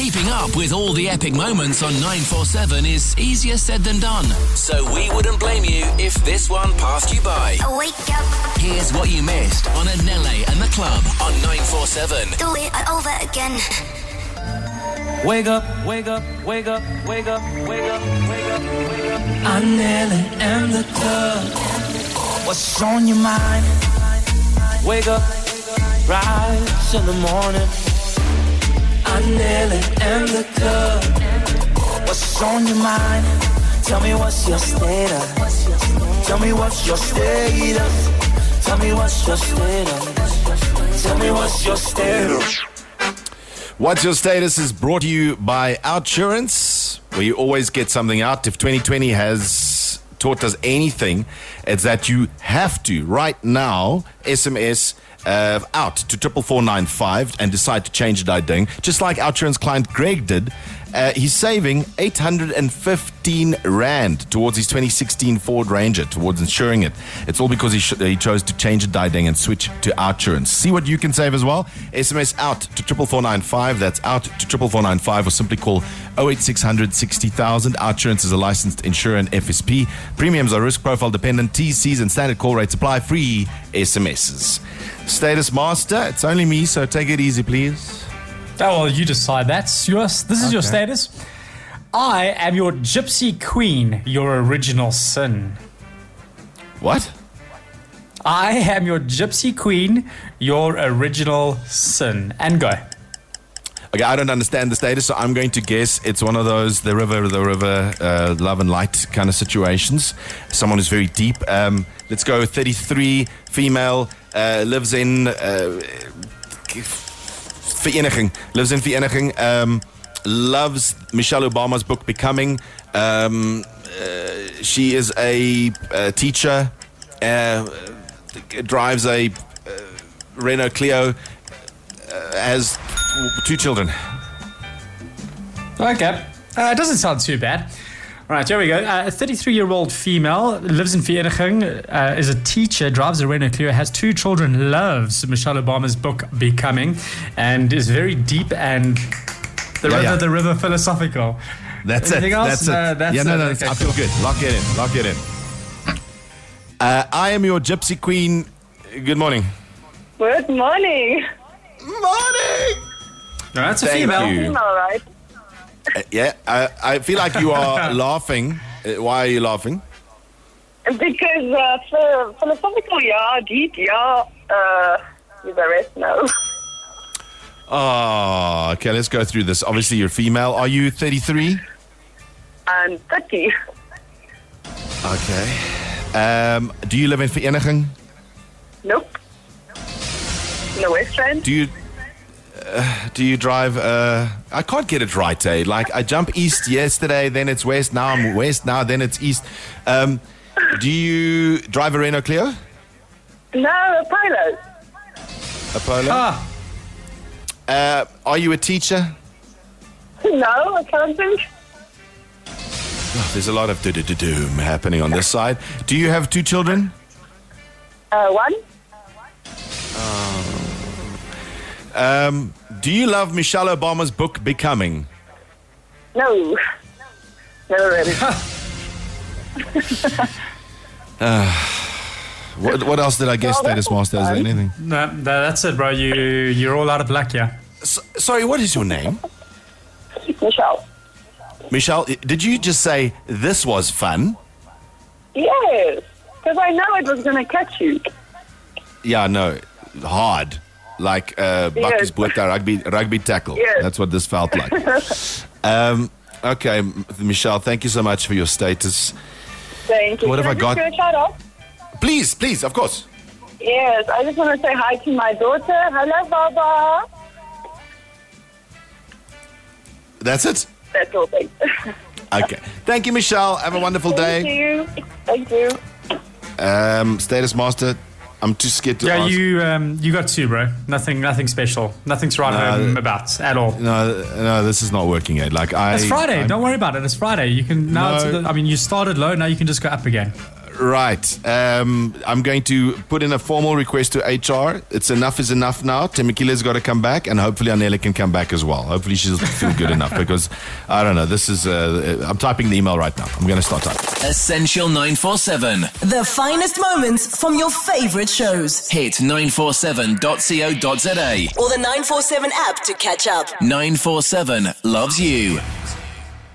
Keeping up with all the epic moments on 947 is easier said than done. So we wouldn't blame you if this one passed you by. Wake up, Here's what you missed on Anele and the Club on 947. do it all over again. Wake up, wake up, wake up, wake up, wake up, wake up, wake up. Anele and the club. What's on your mind? Wake up, rise in the morning. Anele and the club. What's on your mind? Tell me what's your status. Tell me what's your status. Tell me what's your status. Tell me what's your status. What's Your Status is brought to you by Outsurance, where you always get something out. If 2020 has taught us anything, it's that you have to, right now, SMS uh, out to 44495 and decide to change the ding. Just like Outsurance client Greg did, uh, he's saving 815 Rand towards his 2016 Ford Ranger, towards insuring it. It's all because he, sh- he chose to change the ding and switch to Outsurance. See what you can save as well? SMS out to 44495. That's out to 44495 or simply call 08600 60000. Outsurance is a licensed insurer and FSP. Premiums are risk profile dependent. TCs and standard call rates apply. Free SMSs. Status Master, it's only me, so take it easy, please. Oh, well, you decide. That's yours. This is your status. I am your gypsy queen, your original sin. What? I am your gypsy queen, your original sin. And go. Okay, I don't understand the status, so I'm going to guess it's one of those the river, the river, uh, love and light kind of situations. Someone who's very deep. Um, let's go 33, female, uh, lives in uh, Vereeniging, lives in Vereeniging, um, loves Michelle Obama's book Becoming. Um, uh, she is a, uh teacher, uh, drives a uh, Renault Clio, uh, has two children. Okay. Uh, it doesn't sound too bad. All right, here we go. Uh, a 33 year old female lives in Vereeniging, uh, is a teacher, drives a Renault Clio, has two children, loves Michelle Obama's book Becoming, and is very deep and the Yeah, river, yeah. the river philosophical. That's Anything it. else? That's it. That's yeah, no, no. Okay, I feel cool. good. Lock it in. Lock it in. Uh, I am your gypsy queen. Good morning. Good morning. Morning. No, that's a Thank female. you. All right. Uh, yeah, I, I feel like you are laughing. Uh, why are you laughing? Because uh, for philosophical, yeah, deep, yeah, uh, the rest, no. Oh, okay. Let's go through this. Obviously, you're female. Are you 33? And 30. Okay. Um, do you live in Vereeniging? Nope. In the West Rand. Do you uh, do you drive? Uh, I can't get it right, eh? Like I jump east yesterday, then it's west. Now I'm west. Now then it's east. Um, do you drive a Renault Clio? No, a pilot. A Polo? Ah, Uh, are you a teacher? No, accountant. Oh, there's a lot of do do do doom happening on this side. Do you have two children? Uh, one. Um, do you love Michelle Obama's book Becoming? No. Never really. What, what else did I guess, Well, Status that's Master? Is there anything? no, no, that's it, bro. You, you're all out of luck, yeah. S- sorry, what is your name? Michelle. Michelle, did you just say this was fun? Yes. Because I know it was going to catch you. Yeah, no, hard. Like uh, Bakkies Botha rugby, rugby tackle. Yes. That's what this felt like. um, okay, Michelle, thank you so much for your status. Thank you. What Can have I just got? shout out? Please, please, of course. Yes, I just want to say hi to my daughter. Hello, Baba. That's it. That's all. Thanks. Okay. Thank you, Michelle. Have a wonderful Thank day. you. Thank you. Um, status Master, I'm too scared to Yeah, ask. you um, you got two, bro. Nothing, nothing special. Nothing to write home about at all. No, no, this is not working. Yet. Like I. It's Friday. I'm- Don't worry about it. It's Friday. You can now. No. It's the, I mean, you started low. Now you can just go up again. Right. Um, I'm going to put in a formal request to HR. It's enough is enough now. Temikile's got to come back, and hopefully Anele can come back as well. Hopefully she'll feel good enough because I don't know. This is. Uh, I'm typing the email right now. I'm going to start typing. Essential 947. The finest moments from your favorite shows. Hit 947.co.za. Or the 947 app to catch up. 947 loves you.